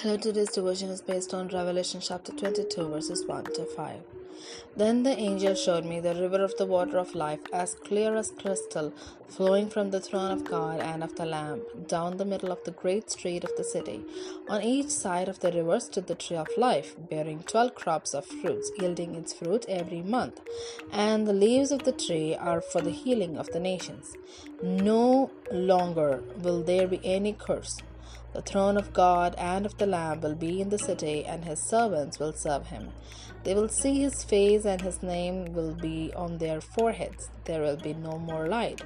Hello, today's devotion is based on Revelation chapter 22, verses 1 to 5. Then the angel showed me the river of the water of life, as clear as crystal, flowing from the throne of God and of the Lamb, down the middle of the great street of the city. On each side of the river stood the tree of life, bearing twelve crops of fruits, yielding its fruit every month. And the leaves of the tree are for the healing of the nations. No longer will there be any curse. The throne of God and of the Lamb will be in the city, and his servants will serve him. They will see his face, and his name will be on their foreheads. There will be no more light.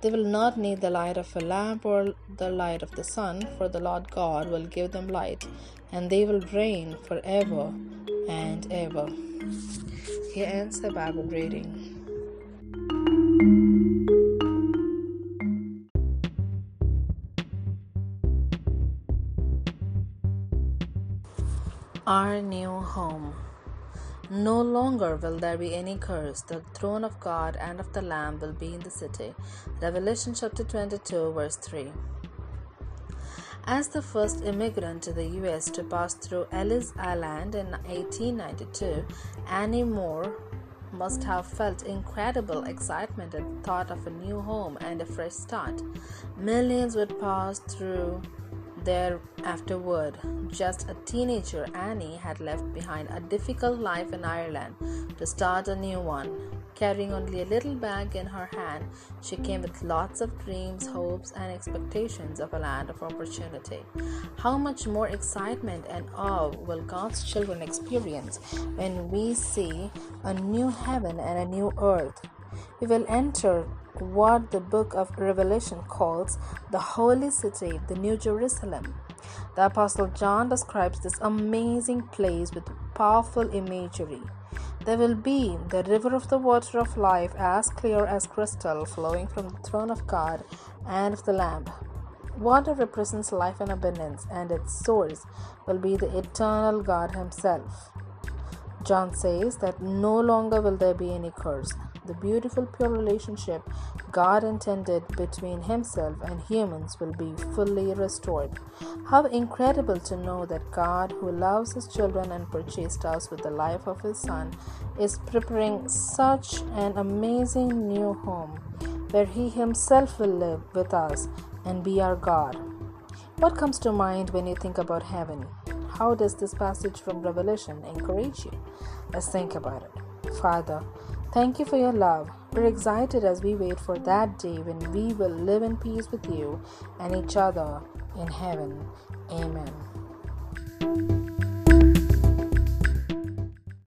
They will not need the light of a lamp or the light of the sun, for the Lord God will give them light, and they will reign forever and ever. Here ends the Bible reading. Our new home. No longer will there be any curse. The throne of God and of the Lamb will be in the city. Revelation chapter 22, verse 3. As the first immigrant to the US to pass through Ellis Island in 1892, Annie Moore must have felt incredible excitement at the thought of a new home and a fresh start. Millions would pass through there afterward. Just a teenager, Annie had left behind a difficult life in Ireland to start a new one. Carrying only a little bag in her hand, she came with lots of dreams, hopes, and expectations of a land of opportunity. How much more excitement and awe will God's children experience when we see a new heaven and a new earth? We will enter what the book of Revelation calls the holy city, the New Jerusalem. The Apostle John describes this amazing place with powerful imagery. There will be the river of the water of life as clear as crystal flowing from the throne of God and of the Lamb. Water represents life and abundance, and its source will be the eternal God Himself. John says that no longer will there be any curse the beautiful, pure relationship God intended between Himself and humans will be fully restored. How incredible to know that God, who loves His children and purchased us with the life of His Son, is preparing such an amazing new home where He Himself will live with us and be our God. What comes to mind when you think about heaven? How does this passage from Revelation encourage you? Let's think about it. Father, Thank you for your love. We're excited as we wait for that day when we will live in peace with you and each other in heaven. Amen.